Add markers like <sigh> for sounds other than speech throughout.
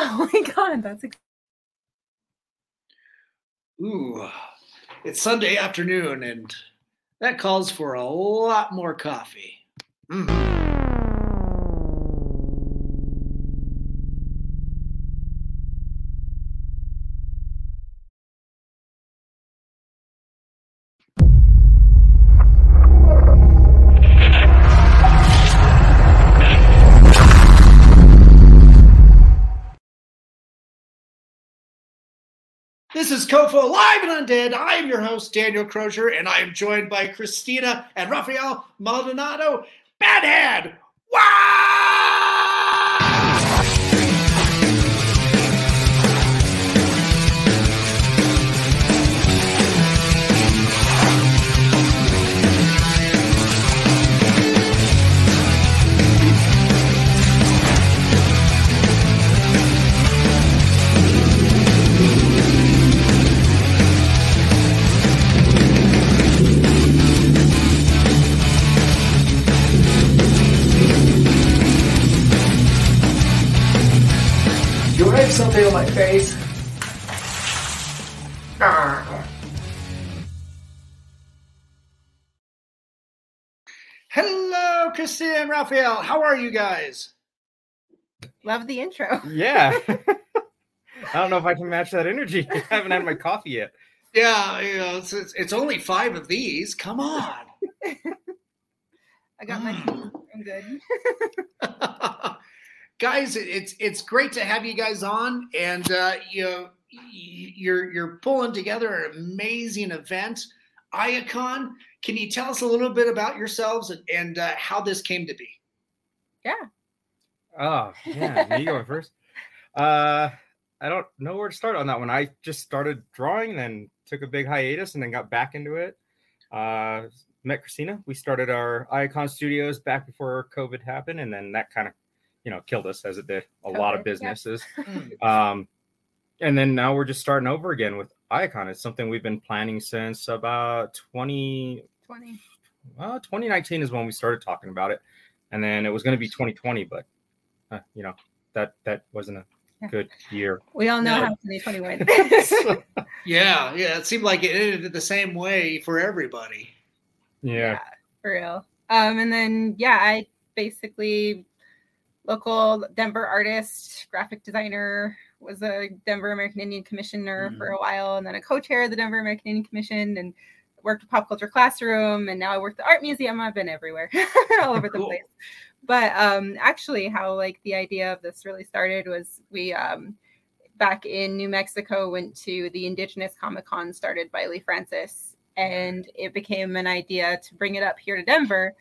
<laughs> Oh my god, that's ex- Ooh, it's Sunday afternoon, and that calls for a lot more coffee. Mm. This is COFOH Live and Undead. I am your host, Daniel Crosier, and I am joined by Christina and Rafael Maldonado. Bad Hand! Wow! You write something on my face. Ah. Hello, Christina and Rafael. How are you guys? love the intro. Yeah. <laughs> I don't know if I can match that energy. <laughs> I haven't had my coffee yet. Yeah, you know, it's, it's, it's only five of these. Come on. <laughs> I got my Mm. I'm good. Guys it's it's great to have you guys on and uh you know you're you're pulling together an amazing event ayA Con can you tell us a little bit about yourselves and, and uh, how this came to be Yeah. Oh, yeah. Me going <laughs> first. Uh, I don't know where to start on that one. I just started drawing, then took a big hiatus, and then got back into it. Uh, met Christina. We started our Icon Studios back before COVID happened, and then that kind of, you know, killed us as it did a lot of COVID, yeah. businesses. <laughs> Um, and then now we're just starting over again with Icon. It's something we've been planning since about 20, 20. well, 2019 is when we started talking about it, and then it was going to be 2020, but uh, you know that that wasn't a good year. We all know No. how 2020 went. <laughs> <laughs> yeah yeah it seemed like it ended the same way for everybody yeah, for real. Um, and then yeah, I basically local Denver artist, graphic designer, was a Denver American Indian Commissioner for a while, and then a co-chair of the Denver American Indian Commission, and worked at Pop Culture Classroom, and now I work at the Art Museum. I've been everywhere, <laughs> all over the place. But um, actually, how like the idea of this really started was we um, back in New Mexico went to the Indigenous Comic Con started by Lee Francis, and it became an idea to bring it up here to Denver.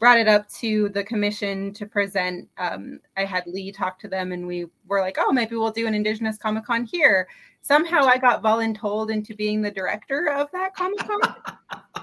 Brought it up to the commission to present. Um, I had Lee talk to them, and we were like, "Oh, maybe we'll do an Indigenous Comic Con here." Somehow, I got voluntold into being the director of that Comic Con.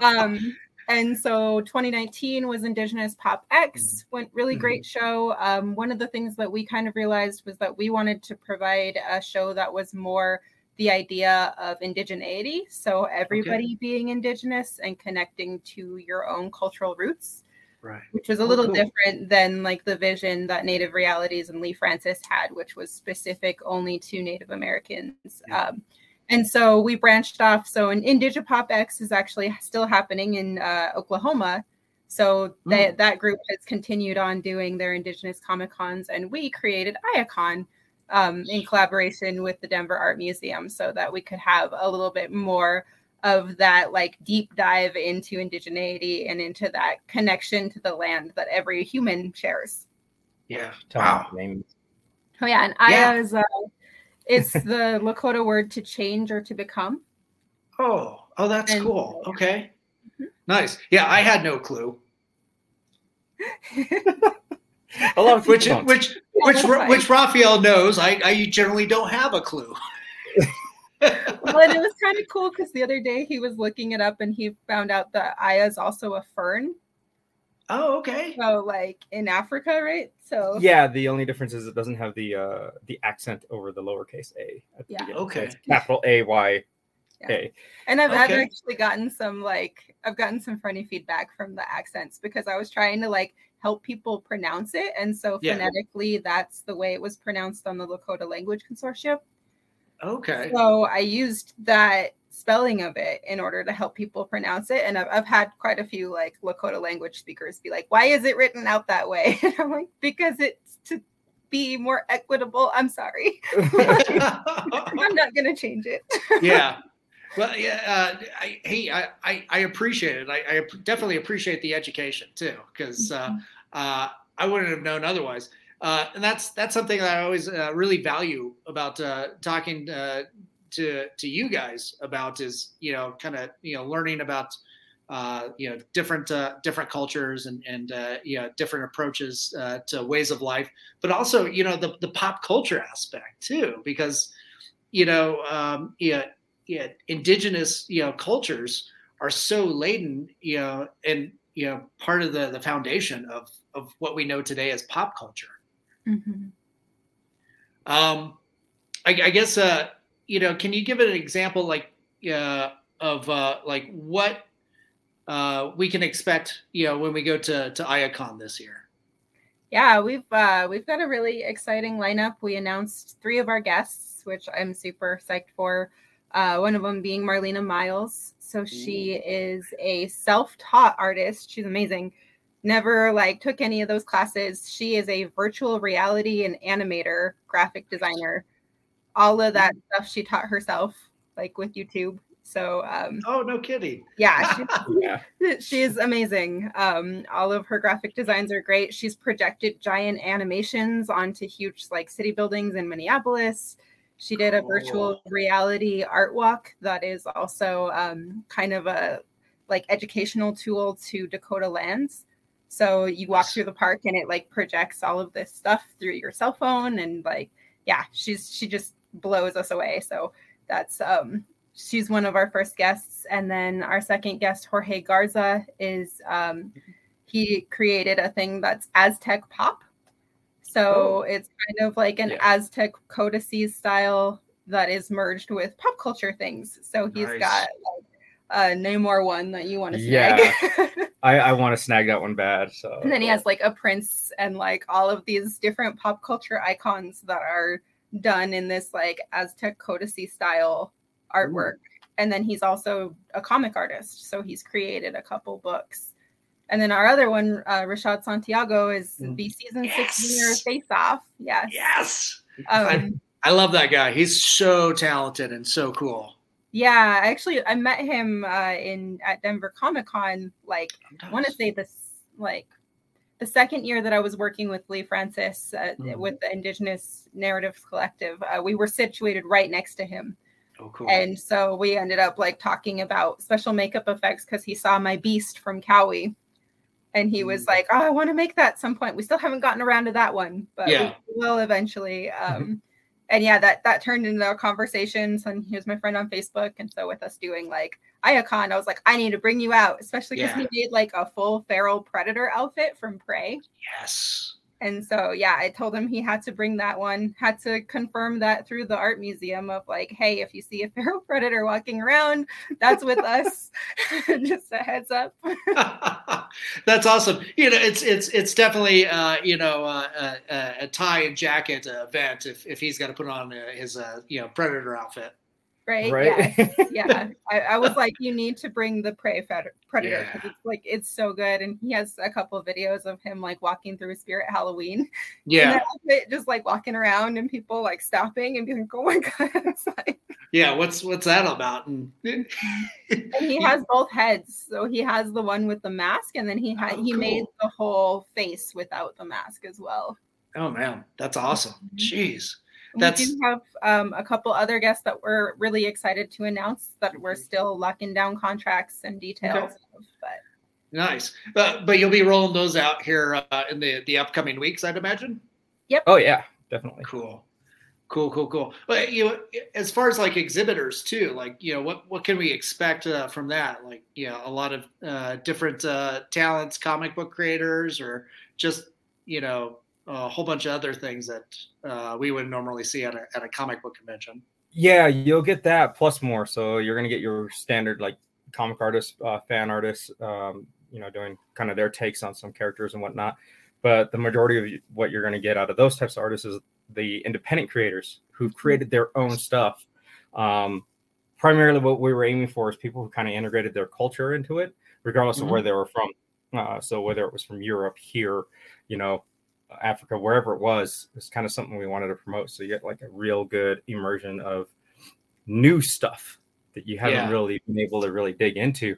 <laughs> um, and so 2019 was Indigenous Pop X, went really great show. Um, one of the things that we kind of realized was that we wanted to provide a show that was more the idea of indigeneity. So everybody being indigenous and connecting to your own cultural roots, right which was a Oh, little cool. different than like the vision that Native Realities and Lee Francis had, which was specific only to Native Americans. Yeah. Um, and so we branched off. So an Indigipop X is actually still happening in uh, Oklahoma. So that that group has continued on doing their Indigenous Comic Cons, and we created ayA Con um, in collaboration with the Denver Art Museum, so that we could have a little bit more of that like deep dive into indigeneity and into that connection to the land that every human shares. yeah wow. Oh yeah, and Yeah. Aya is uh, it's <laughs> the Lakota word to change or to become. oh oh that's And- cool okay Mhm. nice yeah i had no clue <laughs> A lot of which people which which that's Ra- fine. which raphael knows i i generally don't have a clue <laughs> well, and it was kind of cool because the other day he was looking it up and he found out that Aya is also a fern. oh okay So like in Africa, right? So yeah, the only difference is it doesn't have the uh the accent over the lowercase a. At the Yeah. beginning. Okay. It's capital A Y A. And I've, I've actually gotten some like I've gotten some funny feedback from the accents because I was trying to like help people pronounce it. And so Yeah. phonetically, that's the way it was pronounced on the Lakota Language Consortium. Okay. So I used that spelling of it in order to help people pronounce it. And I've, I've had quite a few like Lakota language speakers be like, why is it written out that way? <laughs> And I'm like, because it's to be more equitable. I'm sorry. <laughs> I'm not going to change it. <laughs> yeah. Well, yeah. Uh, I, hey, I, I, I appreciate it. I, I definitely appreciate the education too, because uh, uh, I wouldn't have known otherwise. Uh, and that's that's something that I always uh, really value about uh, talking uh, to to you guys about is you know kind of you know learning about uh, you know different uh, different cultures and and you know different approaches to ways of life, but also you know the the pop culture aspect too, because you know um, yeah yeah indigenous you know cultures are so laden you know and you know part of the the foundation of of what we know today as pop culture. Mhm. Um, I, I guess uh, you know, can you give it an example like uh, of uh, like what uh, we can expect, you know, when we go to to ayA Con this year? Yeah, we've uh, we've got a really exciting lineup. We announced three of our guests, which I'm super psyched for. Uh, one of them being Marlena Myles. So she is a self-taught artist. She's amazing. Never like took any of those classes. She is a virtual reality and animator, graphic designer. All of that stuff she taught herself, like with YouTube. So um, Oh, no kidding. yeah, <laughs> she, yeah. She's amazing. Um, all of her graphic designs are great. She's projected giant animations onto huge like city buildings in Minneapolis. She did a virtual reality art walk that is also um, kind of a like educational tool to Dakota lands. So you walk through the park and it like projects all of this stuff through your cell phone and like yeah, she's she just blows us away. So that's um she's one of our first guests and then our second guest jorge garza is um, he created a thing that's aztec pop so Oh. it's kind of like an Yeah. aztec codices style that is merged with pop culture things so he's Nice. got like a Namor one that you want to Yeah. snag. <laughs> I, I want to snag that one bad. So and then he has like a prince and like all of these different pop culture icons that are done in this like Aztec codice style artwork. And then he's also a comic artist, so he's created a couple books. And then our other one, uh, Rashaad Santiago, is Mm. the season Yes. six winner Face Off. Yes. Yes. Um, I love that guy. He's so talented and so cool. Yeah, actually, I met him uh, in at Denver Comic Con like I want to say this like the second year that I was working with Lee Francis uh, Mhm. with the Indigenous Narratives Collective, uh, we were situated right next to him, Oh, cool. and so we ended up like talking about special makeup effects because he saw my beast from Cowie, and he was Mm. like, "Oh, I want to make that at some point." We still haven't gotten around to that one, but Yeah. we will eventually. Um, and yeah, that that turned into conversations, and he was my friend on Facebook, and so with us doing like ayA Con, I was like, I need to bring you out, especially because Yeah. he made like a full feral predator outfit from Prey. yes. And so yeah, I told him he had to bring that one, had to confirm that through the art museum of like, hey, if you see a <laughs> feral predator walking around, that's with us. <laughs> Just a heads up. <laughs> That's awesome. You know, it's it's it's definitely uh, you know uh, uh, a tie and jacket uh, event if if he's got to put on uh, his uh, you know predator outfit. Right. right. Yeah. <laughs> yeah. I, I was like, you need to bring the prey predator because Yeah. it's like it's so good. And he has a couple of videos of him like walking through Spirit Halloween. <laughs> Yeah, outfit, just like walking around and people like stopping and being like, oh my <laughs> god. It's like, yeah. What's what's that about? And, and he has both heads. So he has the one with the mask, and then he had Oh, he made the whole face without the mask as well. oh man, that's awesome. Mhm. Jeez. We do have um, a couple other guests that we're really excited to announce that we're still locking down contracts and details of, but Nice. But but you'll be rolling those out here uh, in the the upcoming weeks, I'd imagine. Yep. Oh yeah, definitely. Cool. Cool, cool, cool. But you know, as far as like exhibitors too, like you know, what what can we expect uh, from that? Like you know, a lot of uh, different uh, talents, comic book creators, or just you know, a whole bunch of other things that uh, we would normally see at a at a comic book convention. Yeah, you'll get that plus more. So you're gonna get your standard like comic artists, uh, fan artists, um, you know, doing kind of their takes on some characters and whatnot. But the majority of what you're going to get out of those types of artists is the independent creators who've created their own stuff. Um, primarily, what we were aiming for is people who kind of integrated their culture into it, regardless Mhm. of where they were from. Uh, so whether it was from Europe, here, you know, Africa, wherever it was, it's kind of something we wanted to promote. So you get like a real good immersion of new stuff that you haven't Yeah. really been able to really dig into.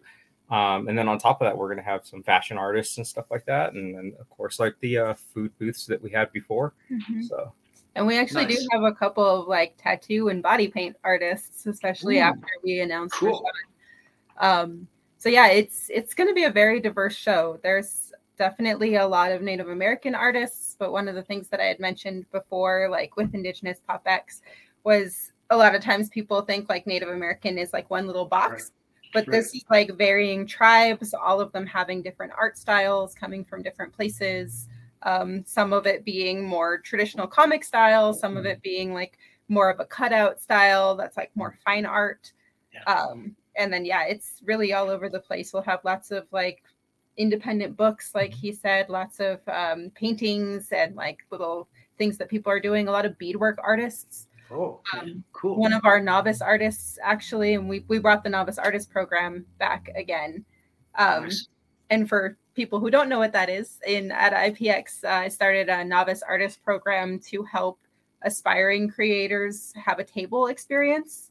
Um, and then on top of that, we're going to have some fashion artists and stuff like that, and then of course like the uh, food booths that we had before. Mhm. So And we actually Nice. do have a couple of like tattoo and body paint artists, especially Ooh, after we announced cool. Um, so yeah, it's it's going to be a very diverse show. There's definitely a lot of Native American artists, but one of the things that I had mentioned before, like with Indigenous Pop X, was a lot of times people think like Native American is like one little box. But Right. this is like varying tribes, all of them having different art styles, coming from different places um, some of it being more traditional comic style, some Mm-hmm. of it being like more of a cutout style that's like more fine art. Yeah. Um, and then, yeah, it's really all over the place. We'll have lots of like independent books, like he said, lots of um, paintings and like little things that people are doing, a lot of beadwork artists. Oh, Um, cool. One of our novice artists, actually, and we, we brought the novice artist program back again. Um, Nice. and for people who don't know what that is, in at IPX, uh, I started a novice artist program to help aspiring creators have a table experience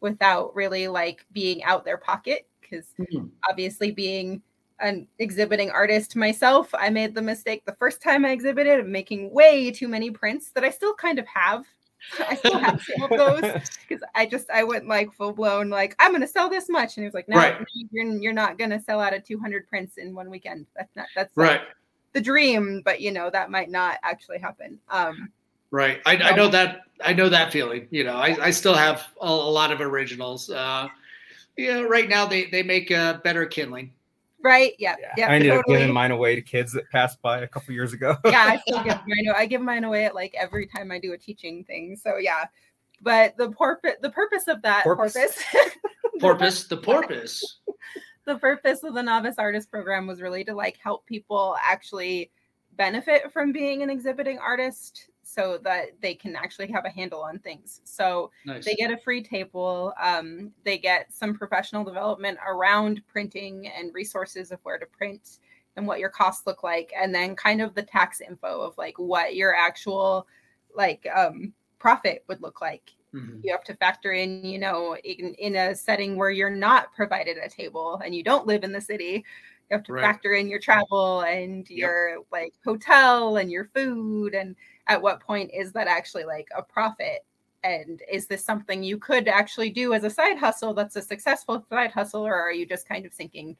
without really like being out their pocket. Because Mhm. obviously, being an exhibiting artist myself, I made the mistake the first time I exhibited of making way too many prints that I still kind of have. <laughs> I still have some of those <laughs> because I just I went like full blown like I'm gonna sell this much, and he was like, no, Right. no, you're you're not gonna sell out of 200 prints in one weekend. That's not that's like, Right. the dream, but you know that might not actually happen. Um, Right. I, I know that. I know that feeling. You know, I, I still have a, a lot of originals. Uh, yeah. Right now, they they make uh, better kindling. Right? Yeah, yeah, yeah. I ended up giving mine away to kids that passed by a couple years ago. yeah, I <laughs> still give mine. I give mine away at like every time I do a teaching thing. So yeah, but the purpose the purpose of that Porpoise. porpoise <laughs> Porpoise, the porpoise. <laughs> the purpose of the novice artist program was really to like help people actually benefit from being an exhibiting artist so that they can actually have a handle on things so Nice. they get a free table um, they get some professional development around printing and resources of where to print and what your costs look like and then kind of the tax info of like what your actual like um, profit would look like Mhm. you have to factor in you know in, in a setting where you're not provided a table and you don't live in the city you have to Right. factor in your travel and your like hotel and your food and at what point is that actually like a profit and is this something you could actually do as a side hustle that's a successful side hustle or are you just kind of sinking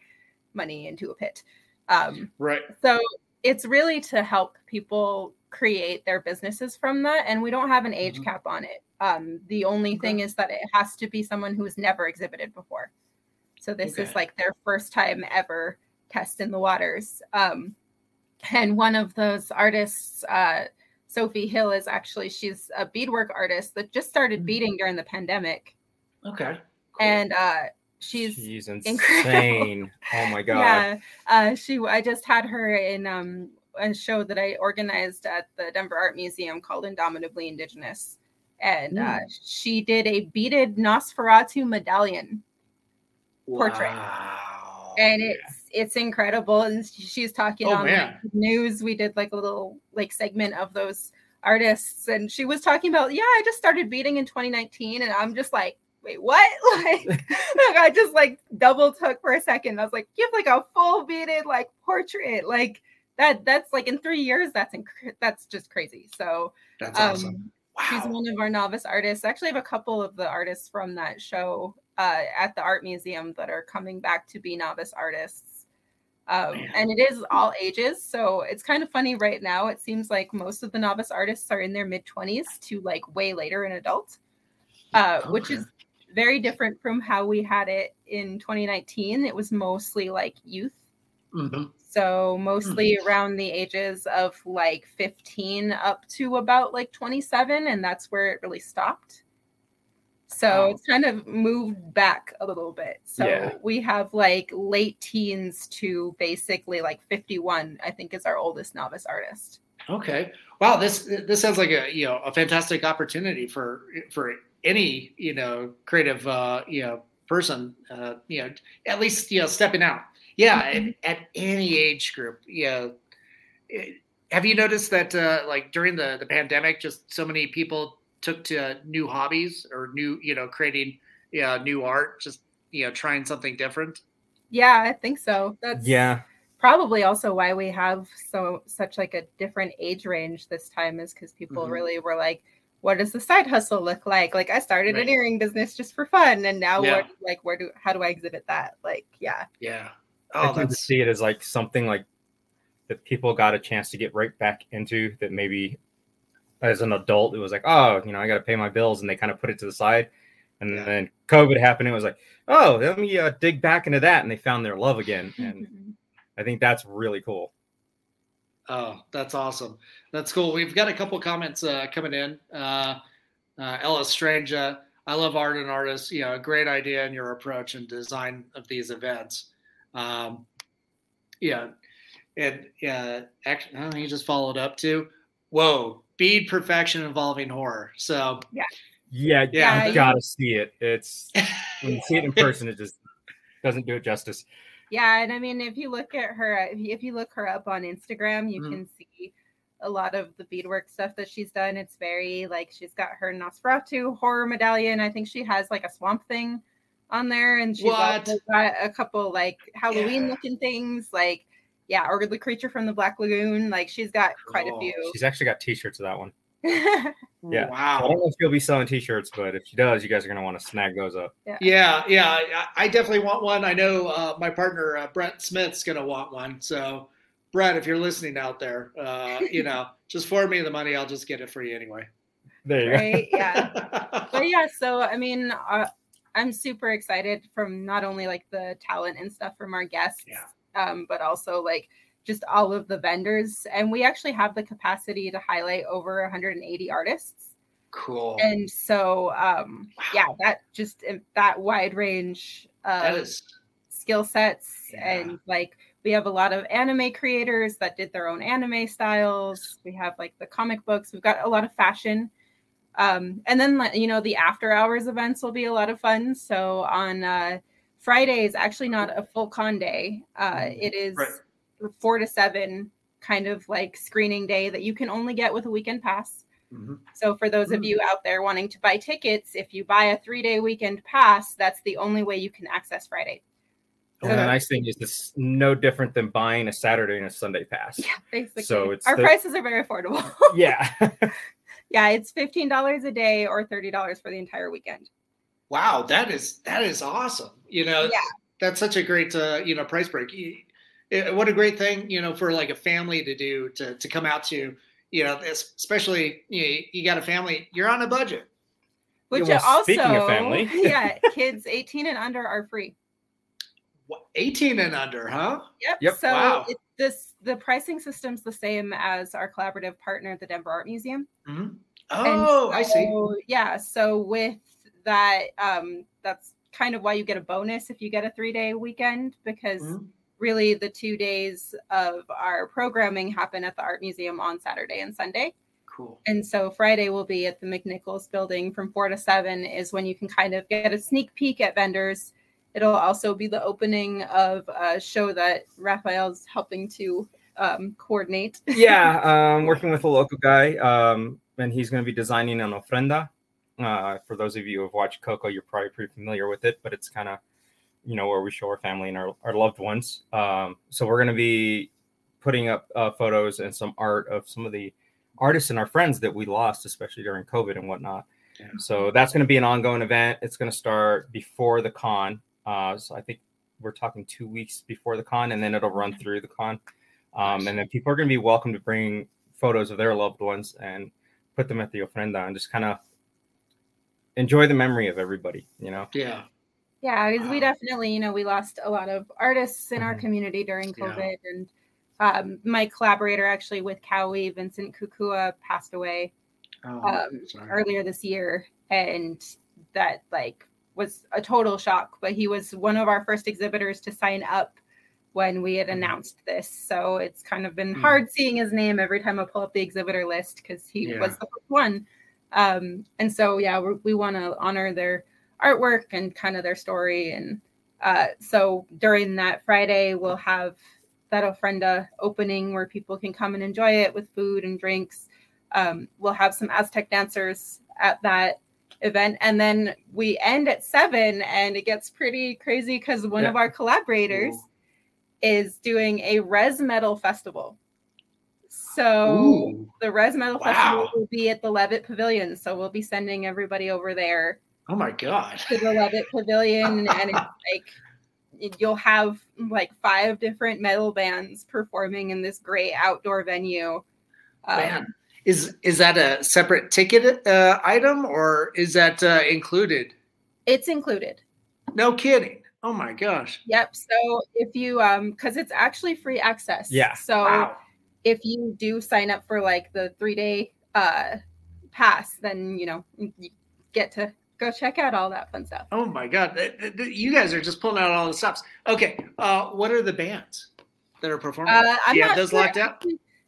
money into a pit um, Right. so it's really to help people create their businesses from that. And we don't have an age Mhm. cap on it. Um, the only thing is that it has to be someone who's never exhibited before. So this Okay. is like their first time ever test in the waters. Um, and one of those artists, uh, Sophie Hill, is actually she's a beadwork artist that just started Mhm. beading during the pandemic, Okay. Cool. and uh, she's She's incredible. insane. <laughs> Oh my god. yeah uh she i just had her in um a show that i organized at the denver art museum called indomitably indigenous and uh Hmm. she did a beaded nosferatu medallion portrait. And it's it's incredible. And she's talking Oh, on like, news. We did like a little like segment of those artists and she was talking about yeah i just started beading in 2019 and i'm just like wait what? <laughs> Like, like <laughs> i just like double took for a second. I was like you have like a full beaded like portrait. Like that that's like in three years that's inc- that's just crazy. So That's um awesome. She's one of our novice artists. I actually have a couple of the artists from that show uh, at the art museum that are coming back to be novice artists. Um, and it is all ages. So it's kind of funny right now. It seems like most of the novice artists are in their mid 20s to like way later in adult, uh, which is very different from how we had it in 2019. It was mostly like youth. Mhm. So mostly around the ages of like 15 up to about like 27, and that's where it really stopped. So Oh. it's kind of moved back a little bit. So Yeah. we have like late teens to basically like 51, I think is our oldest novice artist. Okay. Wow. This this sounds like a you know a fantastic opportunity for for any you know creative uh, you know person uh, you know at least you know stepping out. Yeah. Mhm. At, at any age group. Yeah. It- Have you noticed that uh, like during the the pandemic, just so many people took to new hobbies or new you know creating yeah new art, just you know trying something different. Yeah, I think so. That's Yeah. probably also why we have so such like a different age range this time is because people Mhm. really were like what does the side hustle look like like i started Right. an earring business just for fun and now Yeah. what like where do how do i exhibit that like yeah Yeah. I Oh, tend to see it as like something like that people got a chance to get right back into that maybe as an adult it was like oh you know I got to pay my bills and they kind of put it to the side and Yeah. then COVID happened it was like oh let me uh, dig back into that and they found their love again <laughs> and. I think that's really cool. Oh, that's awesome. That's cool. We've got a couple comments uh, coming in. Uh, uh, Ella Strange, I love art and artists. You know, a great idea in your approach and design of these events. Um, yeah, and yeah, actually, oh, he just followed up too. Whoa, bead perfection involving horror. So Yeah, Yeah, yeah, you you- gotta see it. It's <laughs> when you see it in person, it just doesn't do it justice. yeah and i mean if you look at her if you, look her up on instagram you Mhm. can see a lot of the beadwork stuff that she's done it's very like she's got her nosferatu horror medallion i think she has like a swamp thing on there and she's What? also got a couple like halloween Yeah. looking things like yeah or the creature from the black lagoon like she's got quite a few She's actually got T-shirts of that one. <laughs> Yeah. Wow. I don't know if she'll be selling T-shirts, but if she does, you guys are gonna want to snag those up. Yeah, yeah, I, I definitely want one. I know uh, my partner uh, Brett Smith's gonna want one. So, Brett, if you're listening out there, uh, you know, <laughs> just forward me the money. I'll just get it for you anyway. There you go. yeah <laughs> but yeah so i mean uh, i'm super excited from not only like the talent and stuff from our guests Yeah. Um, but also like just all of the vendors. And we actually have the capacity to highlight over 180 artists. Cool. and so um yeah that just uh, that wide range of is skill sets Yeah. and like we have a lot of anime creators that did their own anime styles. We have like the comic books. We've got a lot of fashion. Um and then you know the after hours events will be a lot of fun. So on uh friday is actually not a full con day uh it is Right. four to seven kind of like screening day that you can only get with a weekend pass Mhm. so for those of Mm. you out there wanting to buy tickets, if you buy a three day weekend pass, that's the only way you can access Friday. And the nice thing is it's no different than buying a Saturday and a Sunday pass. Yeah, basically. So it's our the- prices are very affordable. Yeah. <laughs> yeah, it's fifteen dollars a day or thirty dollars for the entire weekend. Wow. That is that is awesome. You know, Yeah. that's such a great uh, you know price break. Eh, What a great thing, you know, for like a family to do to to come out to. You know, especially you, know, you got a family, you're on a budget. Which well, also, speaking of family. <laughs> yeah, kids eighteen and under are free. 18 and under, huh? Yep. Yep. So Wow. it, this the pricing system's the same as our collaborative partner, the Denver Art Museum. Mhm. And Oh, I see. Yeah. So with that, um, that's kind of why you get a bonus if you get a three day weekend because Mhm. really the two days of our programming happen at the art museum on Saturday and Sunday. Cool. And so Friday will be at the McNichols building from four to seven is when you can kind of get a sneak peek at vendors. It'll also be the opening of a show that Raphael's helping to um, coordinate. yeah, <laughs> um, working with a local guy, um, and he's going to be designing an ofrenda. Uh, for those of you who have watched Coco, you're probably pretty familiar with it, but it's kind of, you know, where we show our family and our, our loved ones. Um, so we're going to be putting up uh, photos and some art of some of the artists and our friends that we lost, especially during COVID and whatnot. Yeah. So that's going to be an ongoing event. It's going to start before the con. Uh, so I think we're talking two weeks before the con, and then it'll run through the con. Um, and then people are going to be welcome to bring photos of their loved ones and put them at the ofrenda and just kind of enjoy the memory of everybody, you know? Yeah. Yeah, because we definitely, you know, we lost a lot of artists in our Mhm. community during Yeah. COVID. And um, my collaborator actually with Cowie, Vincent Kukua, passed away Oh, um, earlier this year. And that like was a total shock, but he was one of our first exhibitors to sign up when we had announced this. So it's kind of been Hmm. hard seeing his name every time I pull up the exhibitor list because he Yeah. was the first one. Um, and so, yeah, we want to honor their artwork and kind of their story. And uh, so during that Friday, we'll have that ofrenda opening where people can come and enjoy it with food and drinks. Um, we'll have some Aztec dancers at that event. And then we end at seven, and it gets pretty crazy because one Yeah. of our collaborators Cool. is doing a res metal festival. So Ooh. the res metal Wow. festival will be at the Levitt Pavilion. So we'll be sending everybody over there Oh my god. to the Levitt Pavilion, and it's <laughs> like you'll have like five different metal bands performing in this great outdoor venue. Um, Is is that a separate ticket uh, item or is that uh, included? it's included. No kidding. Oh my gosh. Yep. So if you um because it's actually free access. Yeah. So Wow. If you do sign up for like the three day uh pass, then you know you get to go check out all that fun stuff. Oh my god. You guys are just pulling out all the stops. Okay. Uh, what are the bands that are performing? Uh, I'm Do you have those sure. locked out?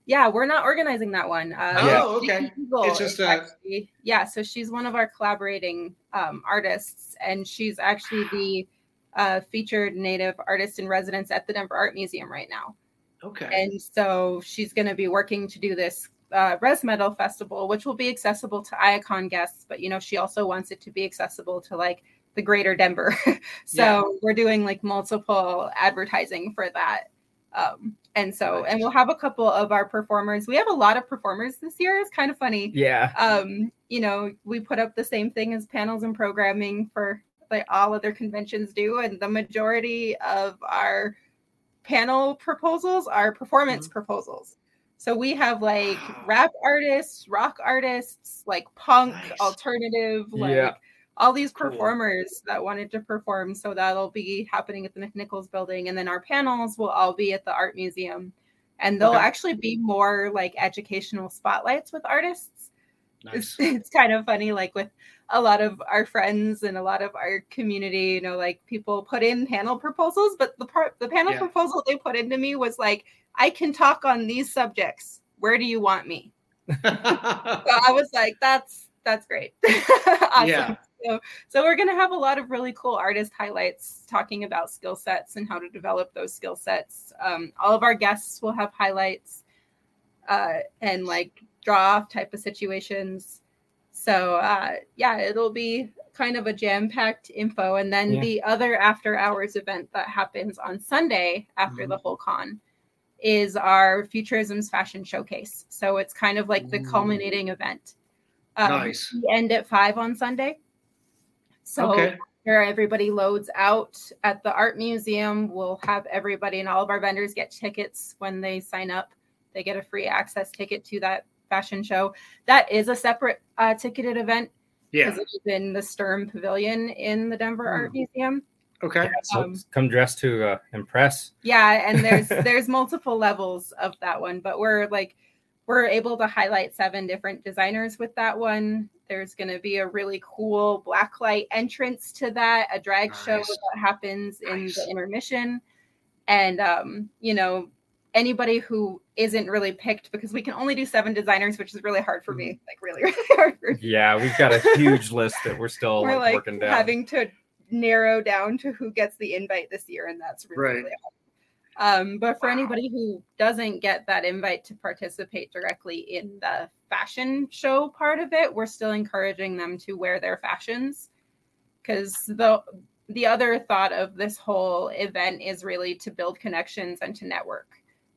Yeah, we're not organizing that one. Uh, Oh, Yeah. okay. Eagle It's just a- actually- yeah. So she's one of our collaborating um, artists, and she's actually the uh, featured Native artist in residence at the Denver Art Museum right now. Okay. And so she's going to be working to do this uh, Res Metal Festival, which will be accessible to ayA Con guests, but you know she also wants it to be accessible to like the greater Denver. <laughs> so Yeah. we're doing like multiple advertising for that. Um, and so, and we'll have a couple of our performers. We have a lot of performers this year. It's kind of funny. Yeah. Um, you know, we put up the same thing as panels and programming for like all other conventions do, and the majority of our panel proposals are performance mm-hmm. proposals. So we have like ah. rap artists, rock artists, like punk, Nice. alternative, like Yeah. all these Cool. performers that wanted to perform. So that'll be happening at the McNichols building. And then our panels will all be at the art museum. And there'll Okay. actually be more like educational spotlights with artists nice. it's, <laughs> it's kind of funny like with a lot of our friends and a lot of our community you know like people put in panel proposals but the part the panel Yeah. proposal they put into me was like i can talk on these subjects where do you want me so <laughs> i was like that's that's great <laughs> awesome. Yeah. so, so we're going to have a lot of really cool artist highlights talking about skill sets and how to develop those skill sets um, all of our guests will have highlights uh, and like draw off type of situations. So uh, yeah, it'll be kind of a jam packed info. And then Yeah. the other after hours event that happens on Sunday after Mhm. the whole con is our Futurisms Fashion Showcase. So it's kind of like the culminating event. Um, Nice. We end at five on Sunday. So okay. where everybody loads out at the art museum. We'll have everybody and all of our vendors get tickets when they sign up. They get a free access ticket to that fashion show. That is a separate uh, ticketed event Yeah. because it is in the Sturm Pavilion in the Denver Art Hmm. Museum. Okay. So Um, come dressed to uh, impress. Yeah, and there's <laughs> there's multiple levels of that one, but we're like we're able to highlight seven different designers with that one. There's going to be a really cool blacklight entrance to that, a drag show that happens in Nice. the intermission, and um, you know anybody who isn't really picked because we can only do seven designers, which is really hard for Mm-hmm. me, like really <laughs> really hard for me. Yeah, we've got a huge list that we're still We're like, like working down. having to narrow down to who gets the invite this year, and that's really, Right. really hard. Um, but for Wow. anybody who doesn't get that invite to participate directly in the fashion show part of it, we're still encouraging them to wear their fashions because the the other thought of this whole event is really to build connections and to network.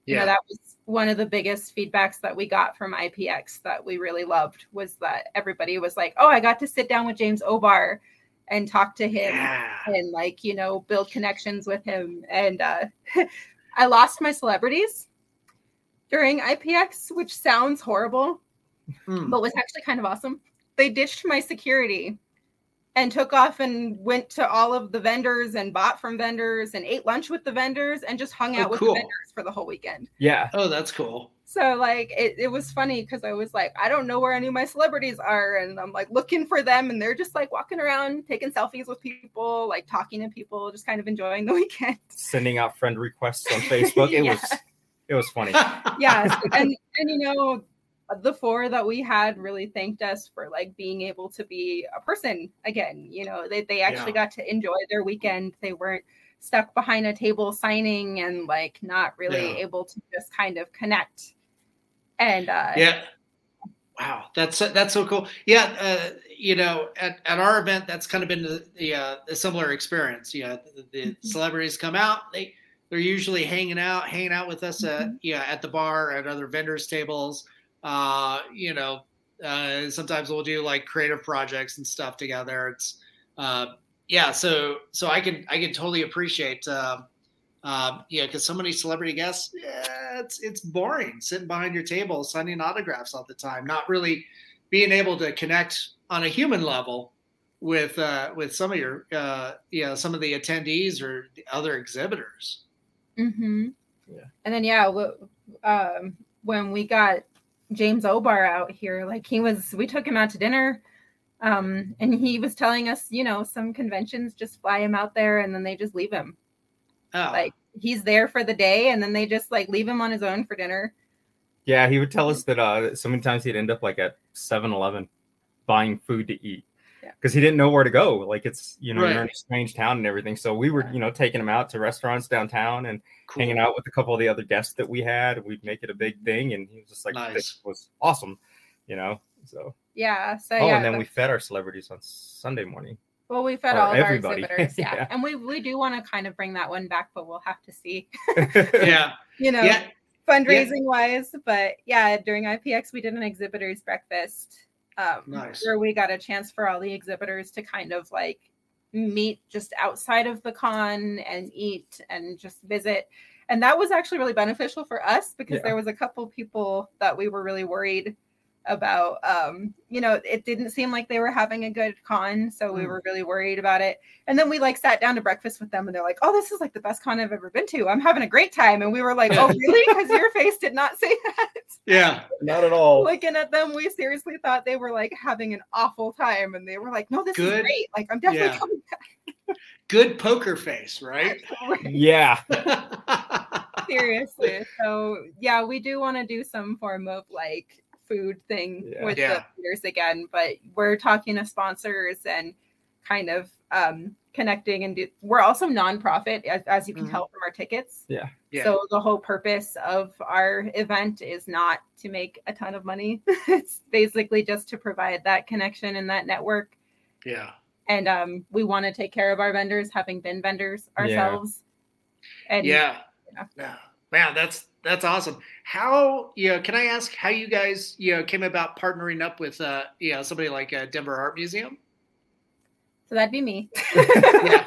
You know, that was one of the biggest feedbacks that we got from IPX that we really loved was that everybody was like, "Oh, I got to sit down with James O'Barr and talk to him Yeah. and like, you know, build connections with him." And uh <laughs> I lost my celebrities during IPX, which sounds horrible, Hmm. but was actually kind of awesome. They ditched my security and took off and went to all of the vendors and bought from vendors and ate lunch with the vendors and just hung Oh, out with cool. the vendors for the whole weekend. Yeah. Oh, that's cool. So like it, it was funny because I was like, I don't know where any of my celebrities are. And I'm like looking for them and they're just like walking around, taking selfies with people, like talking to people, just kind of enjoying the <laughs> weekend. Sending out friend requests on Facebook. It <laughs> Yeah. was it was funny. <laughs> yeah. And and you know, the four that we had really thanked us for like being able to be a person again. You know, they, they actually got to enjoy their weekend. They weren't stuck behind a table signing and like not really Yeah. able to just kind of connect. And uh yeah. Wow, that's that's so cool. Yeah, uh, you know, at, at our event, that's kind of been the, the, uh, the similar experience. You know, the, the Mm-hmm. celebrities come out, they they're usually hanging out, hanging out with us, uh, Mhm. yeah, at the bar, at other vendors' tables. Uh, you know, uh, sometimes we'll do like creative projects and stuff together. It's uh, yeah, so so I can I can totally appreciate. Um, um, yeah, because so many celebrity guests, yeah, it's it's boring sitting behind your table signing autographs all the time, not really being able to connect on a human level with uh, with some of your uh, you know some of the attendees or the other exhibitors. Mm-hmm. Yeah. And then yeah, w- um, when we got James O'Barr out here, like he was, we took him out to dinner, um, and he was telling us, you know, some conventions just fly him out there and then they just leave him. Oh, Like he's there for the day and then they just like leave him on his own for dinner. Yeah, he would tell us that uh so many times he'd end up like at 7-Eleven buying food to eat. Yeah. Because he didn't know where to go. Like it's you know, Right. you're in a strange town and everything. So we were, you know, taking him out to restaurants downtown and cool. hanging out with a couple of the other guests that we had. We'd make it a big thing, and he was just like, Nice. "This was awesome," you know. So Yeah. So oh, yeah. and then the- we fed our celebrities on Sunday morning. well, we fed or all of everybody. our <laughs> exhibitors. Yeah. Yeah. And we we do want to kind of bring that one back, but we'll have to see, Yeah, <laughs> <laughs> you know, yeah, fundraising wise. But yeah, during IPX we did an exhibitors breakfast. Um, Nice. where we got a chance for all the exhibitors to kind of like meet just outside of the con and eat and just visit. And that was actually really beneficial for us because Yeah. there was a couple people that we were really worried about um you know it didn't seem like they were having a good con so we Mm. were really worried about it and then we like sat down to breakfast with them and they're like oh this is like the best con i've ever been to i'm having a great time and we were like oh <laughs> really because your face did not say <laughs> that yeah. Not at all. looking at them, we seriously thought they were like having an awful time, and they were like, "No, this is great! Like, I'm definitely Yeah. coming Good poker face, right? <laughs> yeah, seriously. So yeah, we do want to do some form of like food thing Yeah. with Yeah. the leaders again, but we're talking to sponsors and kind of um connecting and do, we're also nonprofit as, as you can Mhm. tell from our tickets Yeah. so the whole purpose of our event is not to make a ton of money <laughs> it's basically just to provide that connection and that network yeah. and um, we want to take care of our vendors having been vendors Yeah. ourselves and yeah. Yeah. Yeah. Man, that's that's awesome. How you know? Can I ask how you guys you know came about partnering up with uh you know somebody like uh, Denver Art Museum? so that'd be me <laughs> Yeah.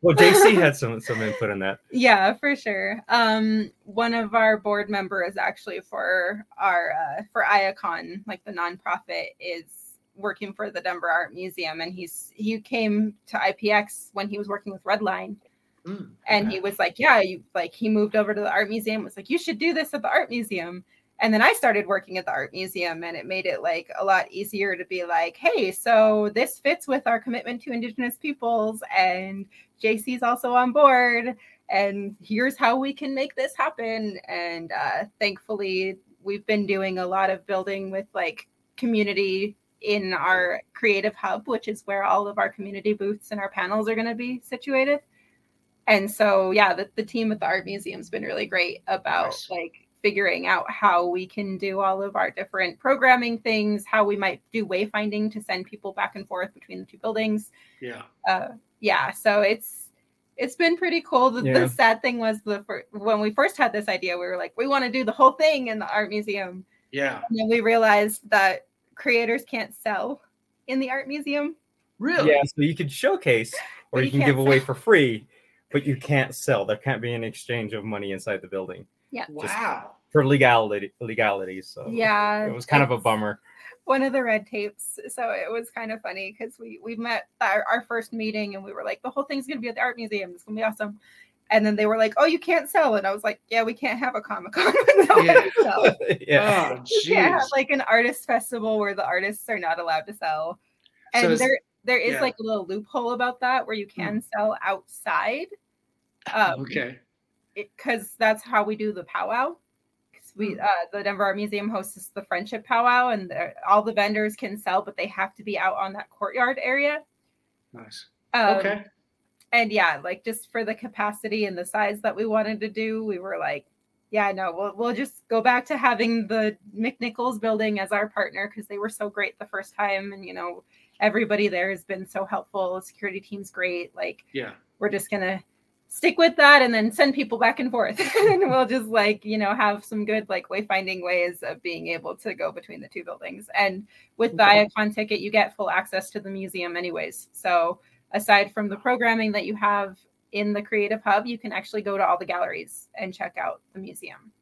well, JC had some some input in that. yeah for sure um one of our board members actually for our uh for ayA Con like the nonprofit is working for the denver art museum and he's he came to ipx when he was working with redline Mm, and okay. he was like yeah you like he moved over to the art museum was like you should do this at the art museum. And then i started working at the art museum and it made it like a lot easier to be like hey so this fits with our commitment to indigenous peoples and jc's also on board and here's how we can make this happen. And uh, thankfully we've been doing a lot of building with like community in our creative hub which is where all of our community booths and our panels are going to be situated and so yeah the, the team at the art museum's been really great about Nice. like figuring out how we can do all of our different programming things how we might do wayfinding to send people back and forth between the two buildings Yeah. uh yeah so it's it's been pretty cool the, Yeah. the sad thing was the fir- when we first had this idea we were like we want to do the whole thing in the art museum Yeah. and then we realized that creators can't sell in the art museum Really? Yeah, so you could showcase or you you can give away sell. for free, but you can't sell. There can't be an exchange of money inside the building Yeah. Wow. for legality legalities. So yeah it was kind of a bummer. one of the red tapes. So it was kind of funny because we we met our, our first meeting and we were like, the whole thing's gonna be at the art museum. It's gonna be awesome. And then they were like, "Oh, you can't sell," and I was like, "Yeah, we can't have a comic con <laughs> without Yeah. sell. <laughs> yeah. Oh, We can't have like an artist festival where the artists are not allowed to sell." And is- there there is yeah. like a little loophole about that where you can sell outside. Um, okay. because that's how we do the powwow. 'Cause Hmm. we uh, the Denver Art Museum hosts the friendship powwow, and all the vendors can sell, but they have to be out on that courtyard area. Nice. Um, Okay. And yeah, like just for the capacity and the size that we wanted to do, we were like, yeah, no, we'll we'll just go back to having the McNichols building as our partner because they were so great the first time, and you know everybody there has been so helpful. Security team's great. Like Yeah. we're just gonna stick with that and then send people back and forth <laughs> and we'll just like you know have some good like wayfinding ways of being able to go between the two buildings and with the Okay. ayA Con ticket you get full access to the museum anyways so aside from the programming that you have in the creative hub you can actually go to all the galleries and check out the museum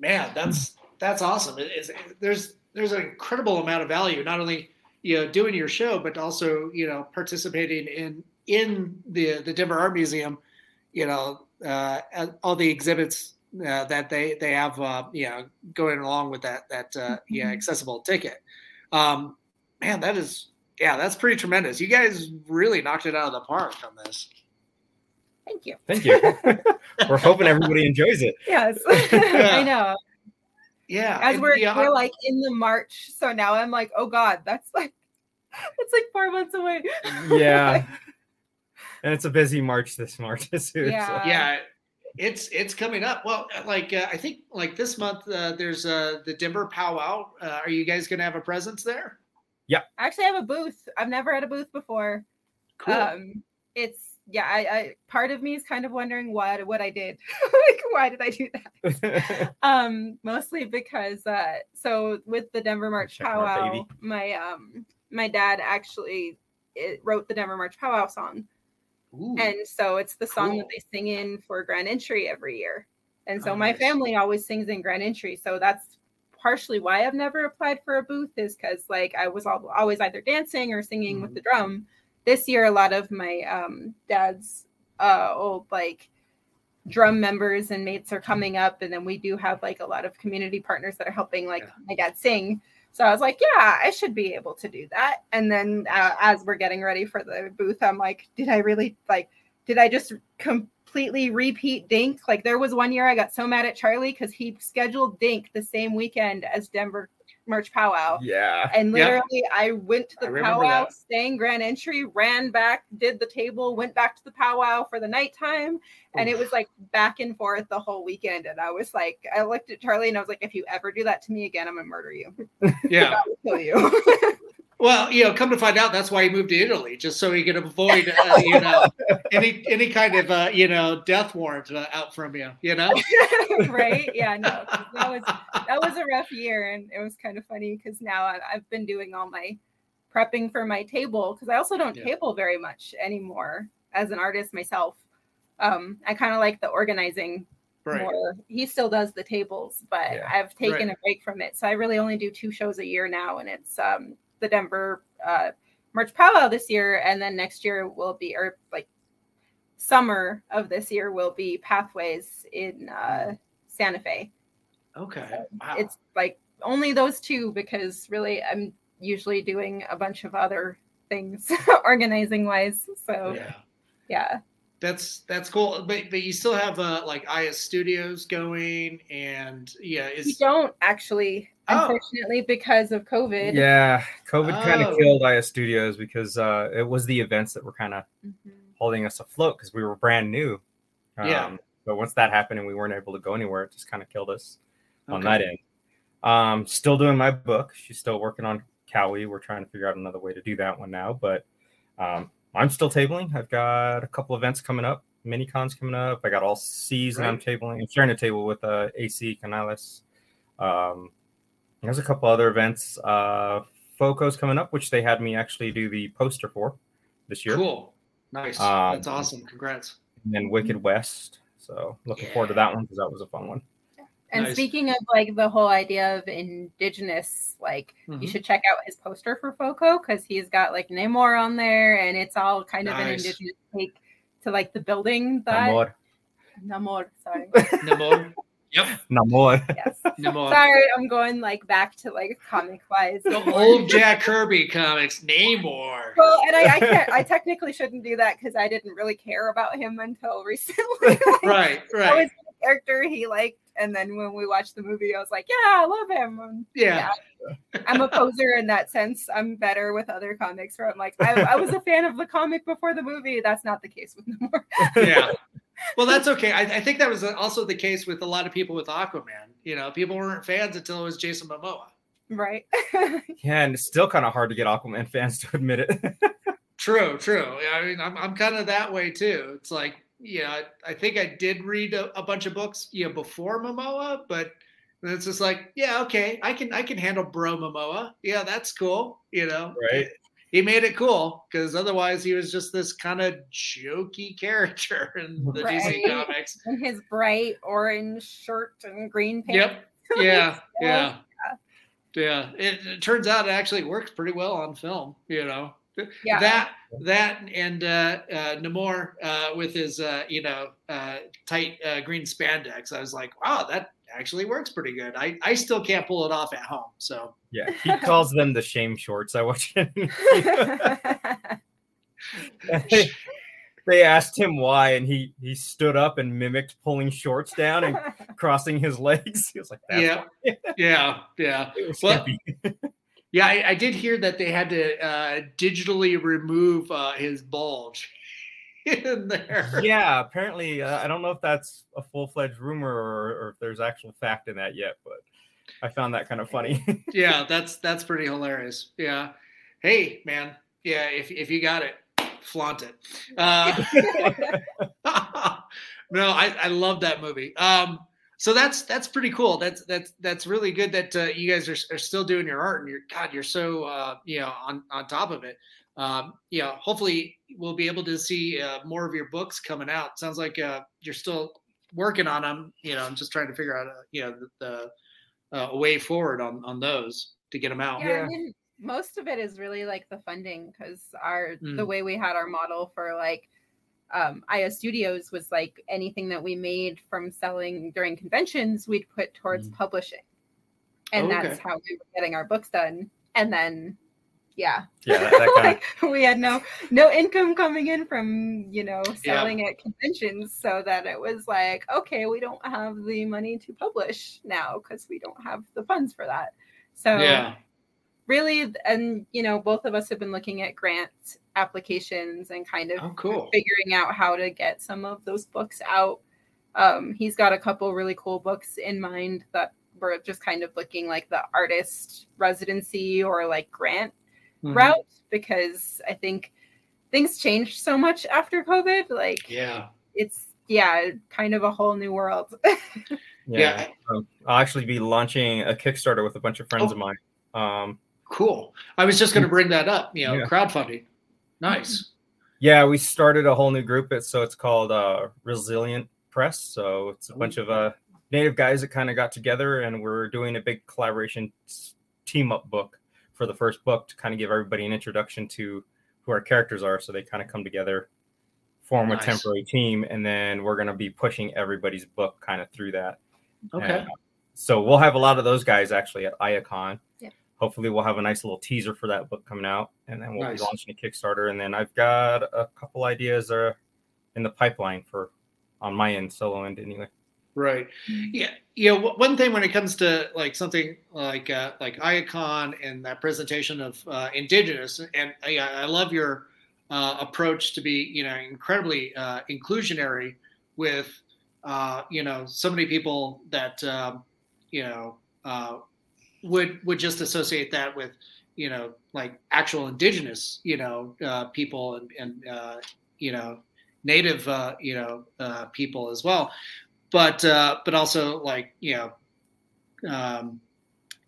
Man, that's that's awesome. It is there's there's an incredible amount of value, not only you know doing your show, but also you know participating in in the the Denver Art Museum. You know, uh, all the exhibits uh, that they they have, uh, you know, going along with that that uh, yeah Mhm. accessible ticket. Um, man, that is yeah, that's pretty tremendous. You guys really knocked it out of the park on this. thank you Thank you. <laughs> We're hoping everybody enjoys it. yes <laughs> <laughs> i know Yeah, as we're yeah, we're like in the march so now i'm like oh god that's like <laughs> it's like four months away <laughs> Yeah. And it's a busy March this March <laughs> too. so- Yeah. yeah it's it's coming up well like uh, i think like this month uh, there's uh the denver powwow uh, are you guys gonna have a presence there actually I actually have a booth. I've never had a booth before. cool Um, it's yeah. I, I part of me is kind of wondering what what I did. <laughs> like, why did I do that? <laughs> Um, mostly because uh, so with the Denver March Check Powwow, my um my dad actually it, wrote the Denver March Powwow song, Ooh, and so it's the song that they sing in for Grand Entry every year. And so Oh, my nice. family always sings in Grand Entry, so that's partially why I've never applied for a booth is because like I was al- always either dancing or singing with Mhm. the drum. This year, a lot of my um, dad's uh, old like drum members and mates are coming up, and then we do have like a lot of community partners that are helping like Yeah. my dad sing. So I was like, yeah, I should be able to do that. And then uh, as we're getting ready for the booth, I'm like, did I really like? Did I just completely repeat Dink? Like there was one year I got so mad at Charlie because he scheduled Dink the same weekend as Denver March Powwow. yeah. And Yeah. literally, I went to the powwow, that. staying grand entry, ran back, did the table, went back to the powwow for the nighttime, and it was like back and forth the whole weekend. And I was like, I looked at Charlie and I was like, if you ever do that to me again, I'm gonna murder you. yeah <laughs> kill you. <laughs> well you know come to find out that's why he moved to italy just so he could avoid uh, <laughs> you know any any kind of uh, you know death warrant uh, out from you you know <laughs> right? Yeah, no, that was that was a rough year, and it was kind of funny because now I, I've been doing all my prepping for my table because I also don't Yeah. table very much anymore as an artist myself. Um, I kind of like the organizing right more. He still does the tables, but Yeah. I've taken Right. a break from it, so I really only do two shows a year now, and it's um, the Denver uh, March Powwow this year, and then next year will be or like summer of this year will be Pathways in uh, Santa Fe. okay wow. It's like only those two because really I'm usually doing a bunch of other things <laughs> organizing wise. So yeah yeah. that's that's cool but but you still have uh like is studios going and yeah We is don't actually, Oh. unfortunately, because of COVID. Yeah. COVID kind Oh. of killed IS Studios because uh, it was the events that were kind of Mhm. holding us afloat because we were brand new. Um, Yeah. But once that happened and we weren't able to go anywhere, it just kind of killed us on that end. Um, still doing my book. She's still working on Cowie. We're trying to figure out another way to do that one now. But um, I'm still tabling. I've got a couple events coming up, mini cons coming up. I got all C's and I'm tabling. I'm sharing a table with uh, AC Canales. Um, there's a couple other events. Uh, Foco's coming up, which they had me actually do the poster for this year. cool nice Um, that's awesome congrats And then Wicked West. So looking forward to that one because that was a fun one. And Nice. speaking of like the whole idea of indigenous, like Mhm. you should check out his poster for Foco because he's got like Namor on there, and it's all kind of an indigenous take to like the building that Namor. Namor. Sorry, Namor. <laughs> Yep. <laughs> Namor. yes. <laughs> Namor. Sorry, I'm going like back to like comic wise. The old Jack Kirby comics, Namor. Well, and I, I can't. I technically shouldn't do that because I didn't really care about him until recently. <laughs> Like, Right, I was a character he liked, and then when we watched the movie, I was like, "Yeah, I love him." Um, Yeah. I'm a poser in that sense. I'm better with other comics where I'm like, I, I was a fan of the comic before the movie. That's not the case with Namor. yeah. Well, that's okay. I, I think that was also the case with a lot of people with Aquaman. You know, people weren't fans until it was Jason Momoa. right? <laughs> Yeah, and it's still kind of hard to get Aquaman <laughs> fans to admit it. <laughs> True, true. Yeah, I mean, I'm, I'm kind of that way too. It's like, yeah, I, I think I did read a, a bunch of books, you know, before Momoa, but it's just like, yeah, okay, I can, I can handle Bro Momoa. Yeah, that's cool. You know, Right. He made it cool because otherwise he was just this kind of jokey <laughs> character in the DC Right. comics. In his bright orange shirt and green pants. <laughs> Yep. Yeah. Yeah. Yeah. It, it turns out it actually works pretty well on film, you know. Yeah. That that and uh, uh, Namor uh, with his uh, you know uh, tight uh, green spandex. I was like, wow, that actually works pretty good. I, I still can't pull it off at home. So yeah, he calls them the shame shorts. I watched it. they, <laughs> they asked him why, and he he stood up and mimicked pulling shorts down and <laughs> crossing his legs. He was like, That's yeah, <laughs> yeah, yeah. It Well. Yeah, I, I did hear that they had to uh, digitally remove uh, his bulge <laughs> in there. yeah, apparently, uh, I don't know if that's a full fledged rumor or, or if there's actual fact in that yet, but I found that kind of funny. <laughs> yeah, that's that's pretty hilarious. Yeah. Hey, man. Yeah, if if you got it, flaunt it. Uh, <laughs> no, I I love that movie. Um, so that's that's pretty cool. That's that's that's really good that uh, you guys are, are still doing your art and you're God, you're so uh, you know on on top of it. Um, you know, hopefully we'll be able to see uh, more of your books coming out. Sounds like uh, you're still working on them. You know, I'm just trying to figure out uh, you know the, the uh, a way forward on on those to get them out. yeah, Yeah. I mean, most of it is really like the funding because our Mm. the way we had our model for like um IO Studios was like anything that we made from selling during conventions, we'd put towards publishing. And Mm. Okay. that's how we were getting our books done. And then yeah. yeah, that, <laughs> that kind of like we had no no income coming in from you know selling at conventions so that it was like okay we don't have the money to publish now because we don't have the funds for that so Yeah. really and you know both of us have been looking at grant applications and kind of Oh, cool. figuring out how to get some of those books out um, he's got a couple really cool books in mind that we're just kind of looking like the artist residency or like grant Mhm. route because i think things changed so much after covid like Yeah. it's yeah kind of a whole new world <laughs> yeah. Um, I'll actually be launching a Kickstarter with a bunch of friends Oh. of mine. Um, Cool. I was just going to bring that up. You know, Yeah. crowdfunding. Nice. yeah, we started a whole new group. It's so it's called uh, Resilient Press. So it's a bunch of uh, native guys that kind of got together, and we're doing a big collaboration team up book for the first book to kind of give everybody an introduction to who our characters are, so they kind of come together, form Nice. a temporary team, and then we're going to be pushing everybody's book kind of through that. Okay. And, uh, so we'll have a lot of those guys actually at ayA Con. Yep. Hopefully, we'll have a nice little teaser for that book coming out, and then we'll Nice. be launching a Kickstarter. And then I've got a couple ideas uh, in the pipeline for on my end, solo end anyway. Right. Yeah. You know, one thing when it comes to like something like uh, like ayA Con and that presentation of uh, indigenous, and I, I love your uh, approach to be, you know, incredibly uh, inclusionary with, uh, you know, so many people that, um, you know, uh, would would just associate that with, you know, like actual indigenous, you know, uh, people and and uh, you know, native, uh, you know, uh, people as well but uh, but also like you know, um,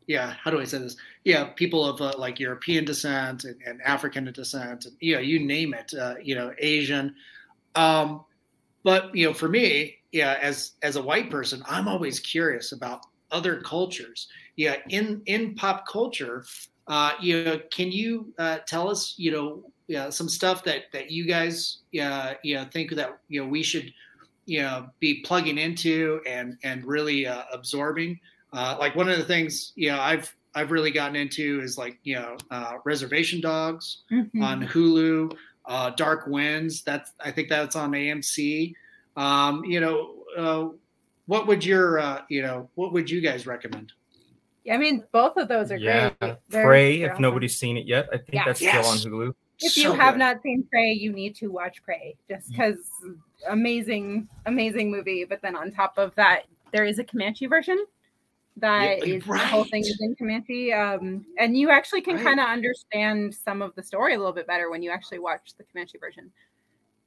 yeah, how do I say this? Yeah, people of uh, like European descent and, and African descent, and you know, you name it, uh, you know, Asian. Um, but you know, for me, yeah, as as a white person, I'm always curious about other cultures. Yeah, in in pop culture, uh, you know, can you uh, tell us, you know, yeah, some stuff that that you guys, yeah, you know, think that you know we should, you know, be plugging into and and really uh, absorbing. Uh, like one of the things, you know, I've I've really gotten into is like you know uh, Reservation Dogs Mhm. on Hulu, uh, Dark Winds. That's I think that's on AMC. Um, you know, uh, what would your uh, you know what would you guys recommend? I mean, both of those are yeah, great. They're- Prey. If awesome. nobody's seen it yet, I think Yeah. that's Yes. still on Hulu. If you have good. not seen Prey, you need to watch Prey just because amazing, amazing movie. But then on top of that, there is a Comanche version that Yeah, is the whole thing is in Comanche. Um, and you actually can Right. kind of understand some of the story a little bit better when you actually watch the Comanche version.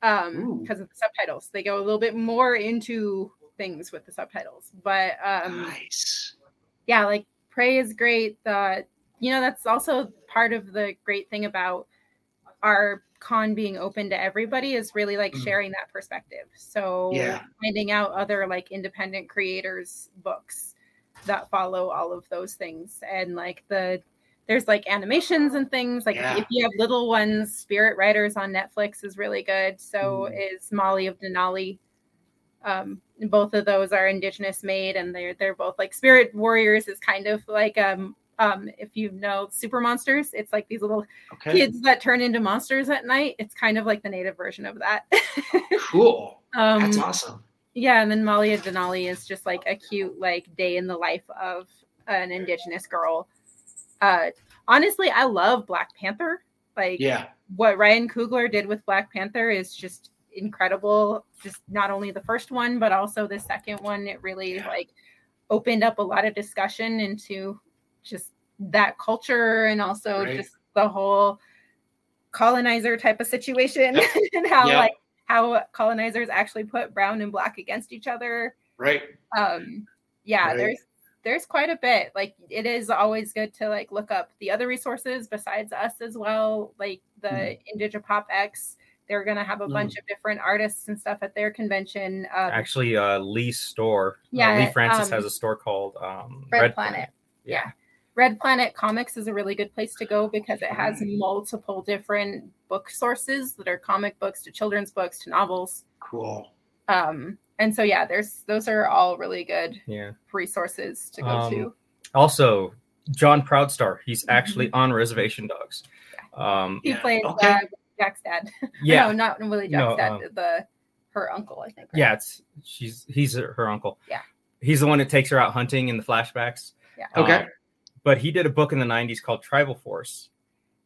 Um, because of the subtitles. They go a little bit more into things with the subtitles. But um nice. yeah, like Prey is great. The you know that's also part of the great thing about our con being open to everybody is really like Mm. sharing that perspective. So Yeah. finding out other like independent creators books that follow all of those things and like the there's like animations and things like Yeah. if you have little ones spirit riders on netflix is really good so Mm. is molly of denali um both of those are indigenous made and they're they're both like spirit warriors is kind of like um um if you know super monsters it's like these little Okay. kids that turn into monsters at night it's kind of like the native version of that <laughs> Cool. um That's awesome. yeah, and then of Denali is just like a cute like day in the life of an indigenous girl. Uh honestly, I love Black Panther. Like Yeah. what Ryan Coogler did with Black Panther is just incredible. Just not only the first one, but also the second one. It really Yeah. like opened up a lot of discussion into just that culture and also Right. just the whole colonizer type of situation Yep. <laughs> and how Yep. like how colonizers actually put brown and black against each other Right. um yeah Right. there's there's quite a bit like it is always good to like look up the other resources besides us as well like the Mhm. indigipop x they're gonna have a Mm. bunch of different artists and stuff at their convention um, Actually, uh, Lee's store. uh, Yeah, Lee Francis um, has a store called um, Red, Planet. Yeah. Yeah. Red Planet Comics is a really good place to go because it has multiple different book sources that are comic books to children's books to novels. Cool. Um, and so yeah, there's those are all really good Yeah. resources to go Um, to. Also, Jon Proudstar. He's Mm-hmm. actually on Reservation Dogs. Um, He yeah, plays okay. uh, Jack's dad. <laughs> yeah. no, not Willie No, Jack's dad. um, the her uncle, I think. right? Yeah, it's she's he's her her uncle. Yeah. He's the one that takes her out hunting in the flashbacks. Yeah. Okay. But he did a book in the 90s called Tribal Force.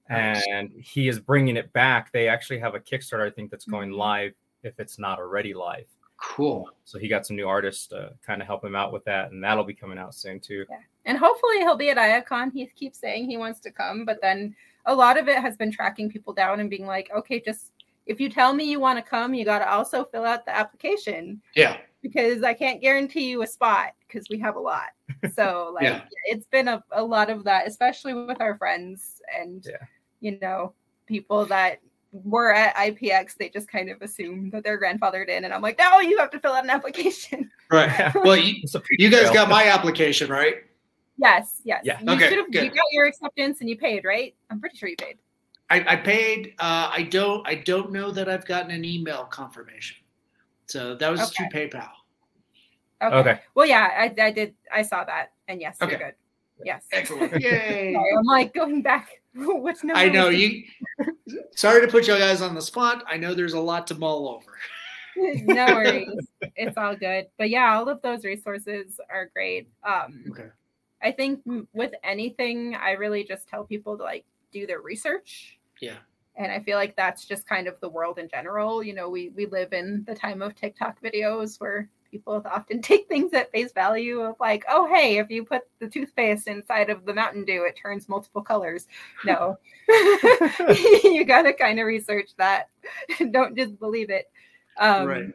Nice. And he is bringing it back. They actually have a Kickstarter, I think, that's going Mhm. live if it's not already live. Cool. So he got some new artists to kind of help him out with that, and that'll be coming out soon too. Yeah. And hopefully he'll be at ayA Con. He keeps saying he wants to come, but then a lot of it has been tracking people down and being like, okay, just if you tell me you want to come, you got to also fill out the application Yeah. Because I can't guarantee you a spot because we have a lot. <laughs> So like Yeah. it's been a, a lot of that, especially with our friends and Yeah. you know people that were at IPX. They just kind of assume that they're grandfathered in, and I'm like, no, you have to fill out an application. <laughs> Right. <laughs> Well, you, you guys got my application, right? yes, yes. Yeah. You Okay, should have. You got your acceptance and you paid, right? I'm pretty sure you paid. I, I paid. Uh, I don't. I don't know that I've gotten an email confirmation. So that was Okay. through PayPal. Okay. Okay. Well, yeah, I, I did. I saw that, and yes, Okay. you're good. Yes. Excellent. <laughs> Yay. Sorry, I'm like going back. <laughs> Which number? I know you. Sorry to put you guys on the spot. I know there's a lot to mull over. <laughs> no worries. It's all good. But yeah, all of those resources are great. Um, Okay. I think with anything, I really just tell people to like do their research. Yeah. And I feel like that's just kind of the world in general. You know, we we live in the time of TikTok videos where people often <laughs> take things at face value of like, oh hey, if you put the toothpaste inside of the Mountain Dew, it turns multiple colors. No. <laughs> <laughs> you gotta kind of research that. Don't just believe it. Um Right.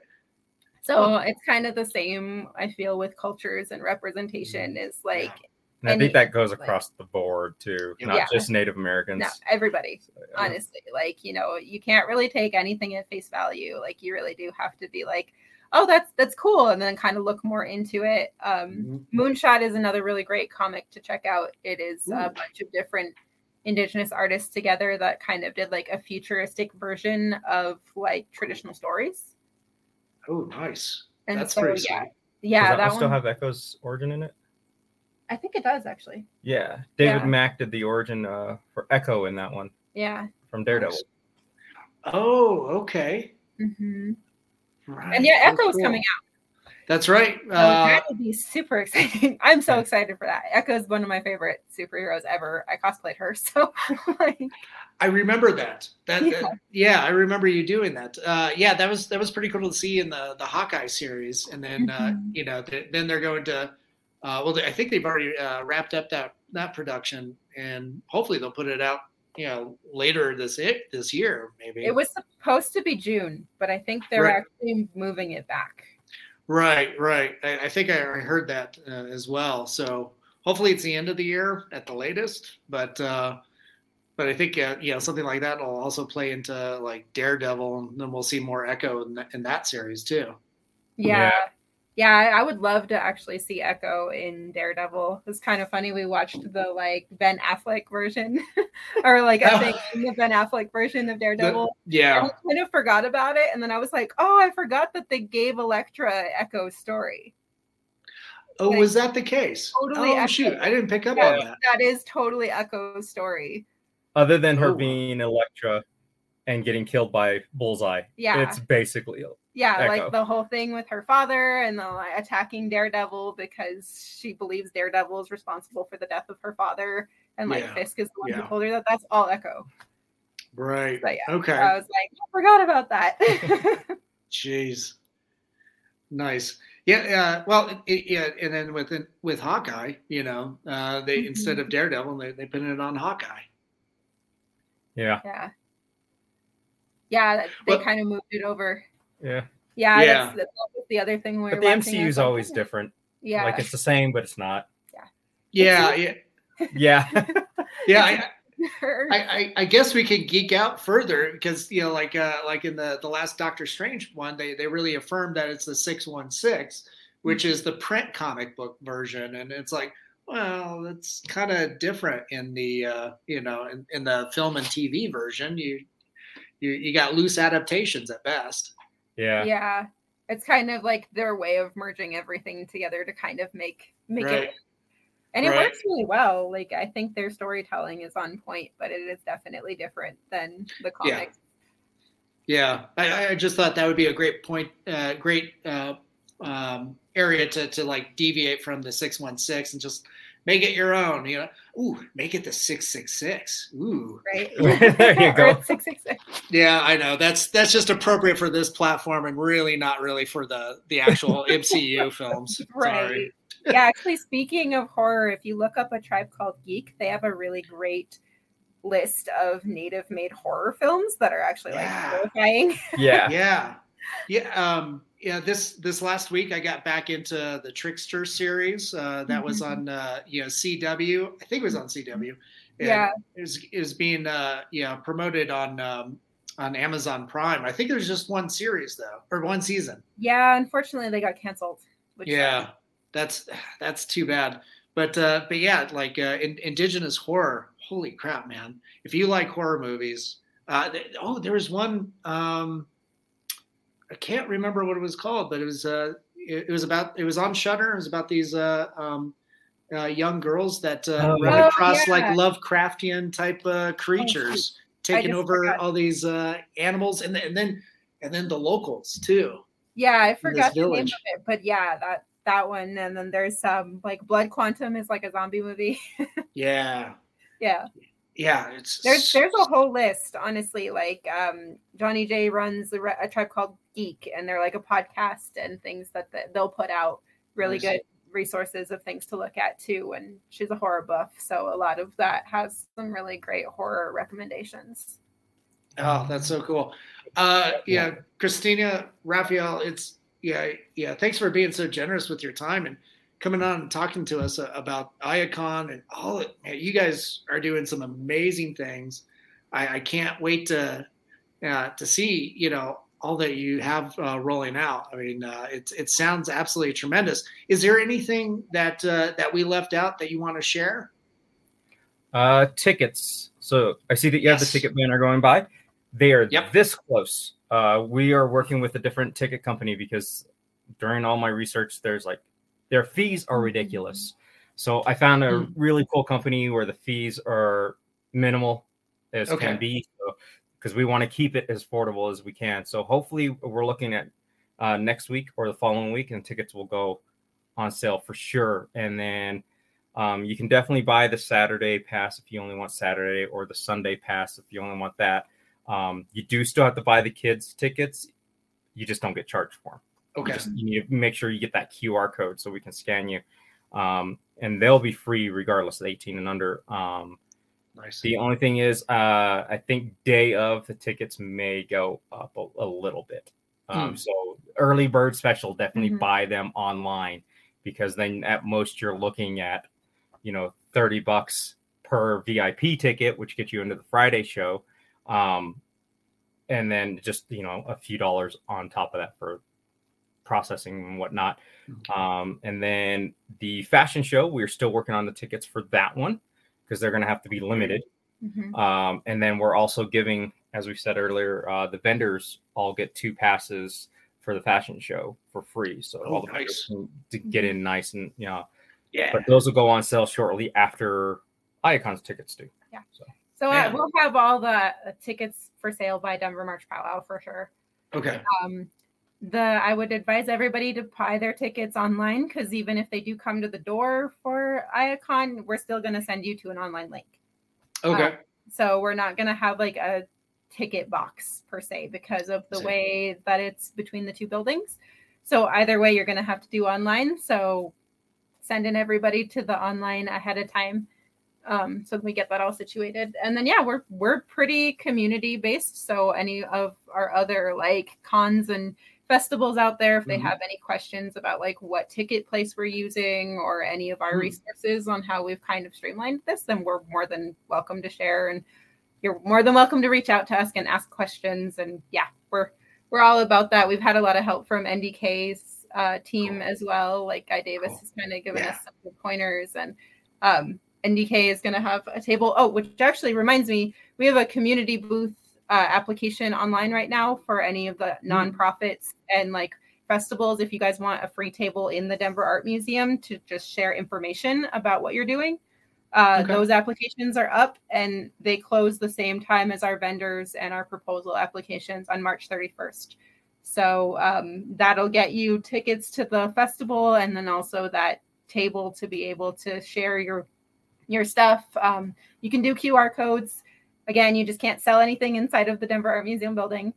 so it's kind of the same, I feel, with cultures and representation is like And I think that goes like- across the board too, not Yeah. just Native Americans. no, everybody, Yeah. honestly. Like, you know, you can't really take anything at face value. Like you really do have to be like, oh, that's that's cool, and then kind of look more into it. Um, Mhm. Moonshot is another really great comic to check out. It is Ooh. a bunch of different indigenous artists together that kind of did like a futuristic version of like traditional stories. Oh, nice. And That's so, pretty yeah, sweet. yeah, Does that, that one. still have Echo's origin in it? I think it does actually. Yeah, David Yeah. Mack did the origin uh, for Echo in that one Yeah. from Daredevil. Oh, okay. hmm Right. And yeah, Oh, Echo's cool. coming out. That's right. So Uh, that would be super <laughs> exciting. I'm so excited for that. Echo is one of my favorite superheroes ever. I cosplayed her, <laughs> so like, I remember that. That Yeah. yeah. yeah, I remember you doing that. Uh, yeah, that was that was pretty cool to see in the the Hawkeye series, and then uh, Mhm. you know th- then they're going to. Uh, well, I think they've already uh, wrapped up that that production, and hopefully they'll put it out. You know, later this it this year maybe. it was supposed to be June, but I think they're Right. actually moving it back. Right, right. I, I think I I heard that uh, as well. So hopefully it's the end of the year at the latest. But uh, but I think uh, you know something like that will also play into like Daredevil, and then we'll see more Echo in, that in that series too. Yeah. Yeah, I I would love to actually see Echo in Daredevil. It's kind of funny. We watched the like Ben Affleck version, <laughs> or like I think <laughs> the Ben Affleck version of Daredevil. And Yeah, I kind of forgot about it, and then I was like, "Oh, I forgot that they gave Elektra Echo's story." Oh, was that the case? Totally oh Echo. shoot, I didn't pick up Yeah. on that. That is totally Echo's story. Other than her Oh. being Elektra and getting killed by Bullseye, Yeah. it's basically Yeah, Echo. like the whole thing with her father and the like, attacking Daredevil because she believes Daredevil is responsible for the death of her father, and like Yeah. Fisk is the one Yeah. who told her that. That's all Echo. Right. But yeah, Okay. I was like, I forgot about that. <laughs> Jeez. Nice. Yeah. Uh, well, it, it- yeah, and then with with Hawkeye, you know, uh, they Mhm. instead of Daredevil, they they put it on Hawkeye. yeah, yeah, yeah, they Well- kind of moved it over. Yeah. Yeah, Yeah. That's, that's the other thing. We But the MCU is always "Hmm, different. Yeah, Like it's the same, but it's not. Yeah. It's- Yeah. <laughs> Yeah, Yeah. I, I, I, I guess we could geek out further because you know, like uh, like in the the last Doctor Strange one, they they really affirmed that it's the six one six, which is the print comic book version, and it's like, well, it's kind of different in the uh, you know in, in the film and TV version. You you you got loose adaptations at best. Yeah, yeah, it's kind of like their way of merging everything together to kind of make make Right. it and it Right. works really well like i think their storytelling is on point but it is definitely different than the Yeah. comics Yeah, I, I just thought that would be a great point, uh, great uh, um, area to, to like deviate from the six one six and just make it your own. You know, ooh, make it the six six six. Ooh, right <laughs> There you <laughs> go. 666. yeah, I know that's that's just appropriate for this platform and really not really for the the actual <laughs> MCU films. Right. Sorry. yeah actually speaking of horror if you look up a tribe called geek they have a really great list of native made horror films that are actually like Yeah. horrifying yeah. yeah yeah um yeah this this last week i got back into the trickster series uh that was <laughs> on uh you know cw i think it was on cw and Yeah. it was, it was being uh you know promoted on um on amazon prime. I think there's just one series though or one season. Yeah unfortunately they got canceled which yeah that's that's too bad. But uh but yeah like uh in, indigenous horror holy crap man. If you like horror movies uh th- oh there was one um i can't remember what it was called but it was uh it, it was about it was on shutter it was about these uh um uh, young girls that uh, Oh, run across Oh, like. Lovecraftian type uh, creatures taking over forgot. all these uh, animals, and, then and then and then the locals too. Yeah, I forgot the name of it, but yeah, that that one. And then there's um like Blood Quantum is like a zombie movie. <laughs> Yeah, yeah, yeah. It's there's there's a whole list. Honestly, like um Johnnie Jae runs a, re- a tribe called Geek, and they're like a podcast and things that the, they'll put out. Really Nice. good resources of things to look at too. And she's a horror buff, so a lot of that has some really great horror recommendations. Oh, that's so cool. Uh, yeah, Christina, Raphael, it's yeah, yeah. Thanks for being so generous with your time and coming on and talking to us uh, about ayA Con and all. It, man, you guys are doing some amazing things. I, I can't wait to uh, to see you know all that you have uh, rolling out. I mean, uh, it it sounds absolutely tremendous. Is there anything that uh, that we left out that you want to share? Uh, tickets. So I see that you have the ticket banner going by. They are Yep. this close. Uh, we are working with a different ticket company because during all my research, there's like their fees are ridiculous. So I found a Mm. really cool company where the fees are minimal as Okay. can be. So because we want to keep it as affordable as we can. So hopefully we're looking at uh, next week or the following week, and tickets will go on sale for sure. And then um, you can definitely buy the Saturday pass if you only want Saturday, or the Sunday pass if you only want that. Um, you do still have to buy the kids' tickets. You just don't get charged for them. Okay. You, just, you need to make sure you get that QR code so we can scan you. Um, and they'll be free regardless of 18 and under. Um, Nice. the only thing is, uh, I think day of the tickets may go up a, a little bit. Um, Hmm. So early bird special, definitely Mhm. buy them online because then at most you're looking at, you know, 30 bucks per VIP ticket, which gets you into the Friday show. Um, and then just, you know, a few dollars on top of that for processing and whatnot. Okay. Um, and then the fashion show, we're still working on the tickets for that one because they're going to have to be limited. Mhm. Um, and then we're also giving, as we said earlier, uh, the vendors all get two passes for the fashion show for free. So Oh, all the nice. can to get in nice and you know, Yeah. but those will go on sale shortly after ayA Con's tickets do. Yeah. So So uh, we'll have all the uh, tickets for sale by Denver March Powwow for sure. Okay. Um, the I would advise everybody to buy their tickets online because even if they do come to the door for ayA Con, we're still going to send you to an online link. Okay. So we're not going to have like a ticket box per se because of the way that it's between the two buildings. So either way, you're going to have to do online. So sending everybody to the online ahead of time um, so that we get that all situated. And then yeah, we're we're pretty community based. So any of our other like cons and festivals out there, if they Mhm. have any questions about like what ticket place we're using or any of our Hmm. resources on how we've kind of streamlined this, then we're more than welcome to share and you're more than welcome to reach out to us and ask questions. And yeah, we're we're all about that. We've had a lot of help from NDK's uh, team Cool. as well. Like Guy Davis Cool. has kind of given Yeah. us some pointers, and um, NDK is going to have a table. Oh, which actually reminds me, we have a community booth uh, application online right now for any of the Hmm. nonprofits and like festivals. If you guys want a free table in the Denver Art Museum to just share information about what you're doing, uh, Okay. those applications are up and they close the same time as our vendors and our proposal applications on March 31st. So um, that'll get you tickets to the festival and then also that table to be able to share your your stuff. Um, you can do QR codes. Again, you just can't sell anything inside of the Denver Art Museum building.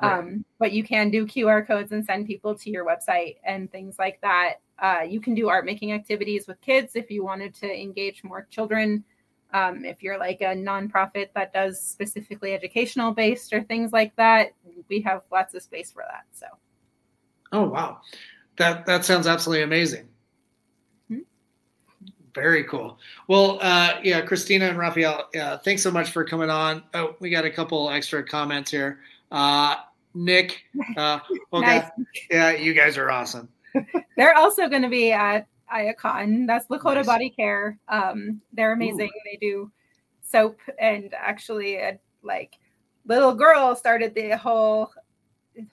Right. Um, but you can do QR codes and send people to your website and things like that. Uh, you can do art making activities with kids if you wanted to engage more children. Um, if you're like a nonprofit that does specifically educational based or things like that, we have lots of space for that. So Oh wow, that that sounds absolutely amazing. Very cool. Well, uh, yeah, Christina and Raphael, uh, thanks so much for coming on. Oh, we got a couple extra comments here. Uh, Nick, <laughs> uh, okay, nice. yeah, you guys are awesome. <laughs> They're also going to be at ayA Con. That's Lakota Nice. Body Care. Um, they're amazing. They do soap and actually, a, like, little girl started the whole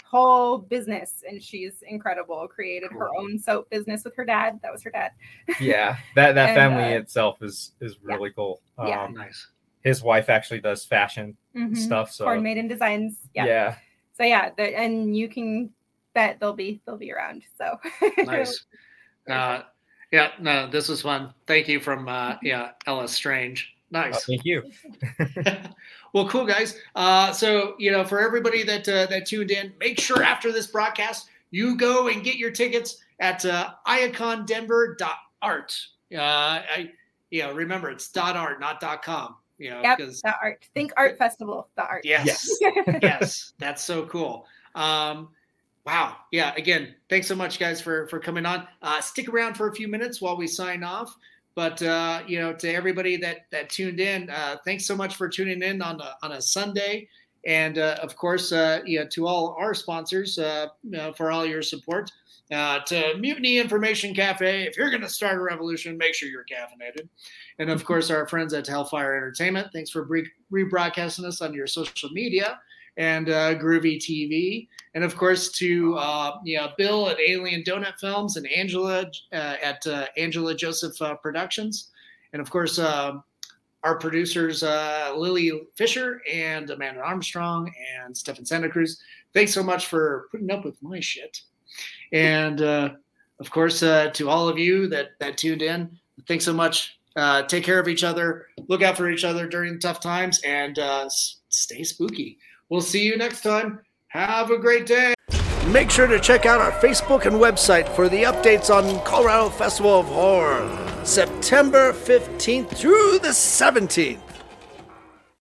whole business and she's incredible created her own soap business with her dad that was her dad <laughs> yeah, that that And, family uh, itself is is yeah. really cool. Um, Yeah. Nice. His wife actually does fashion Mhm. stuff. So corn maiden designs yeah, yeah. so yeah the, and you can bet they'll be they'll be around so Nice. <laughs> Uh, yeah, no, this was fun. Thank you from uh, yeah, Ella Strange. Oh, Nice. thank you. <laughs> well, cool guys. Uh, so you know, for everybody that uh, that tuned in, make sure after this broadcast you go and get your tickets at uh, ayacondenver.art. Uh, I, you know, remember it's dot .art, not dot .com. You know, yep because the art think art festival the art yes, <laughs> yes, that's so cool. Um, wow, yeah. Again, thanks so much, guys, for for coming on. Uh, stick around for a few minutes while we sign off. But uh, you know, to everybody that that tuned in, uh, thanks so much for tuning in on a, on a Sunday. And uh, of course, uh, you know, to all our sponsors uh, uh, for all your support. Uh, to Mutiny Information Cafe, if you're going to start a revolution, make sure you're caffeinated. And of course, our friends at Hellfire Entertainment, thanks for re- rebroadcasting us on your social media and uh, Groovy TV, and of course to uh, Bill at Alien Donut Films and Angela uh, at uh, Angela Joseph uh, Productions, and of course um, our producers uh, Lily Fisher and Amanda Armstrong and Stefan Santa Cruz. Thanks so much for putting up with my shit, and of course to all of you that that tuned in. Thanks so much. take care of each other. Look out for each other during tough times, and stay spooky. We'll see you next time. Have a great day. Make sure to check out our Facebook and website for the updates on Colorado Festival of Horror, September 15th through the 17th.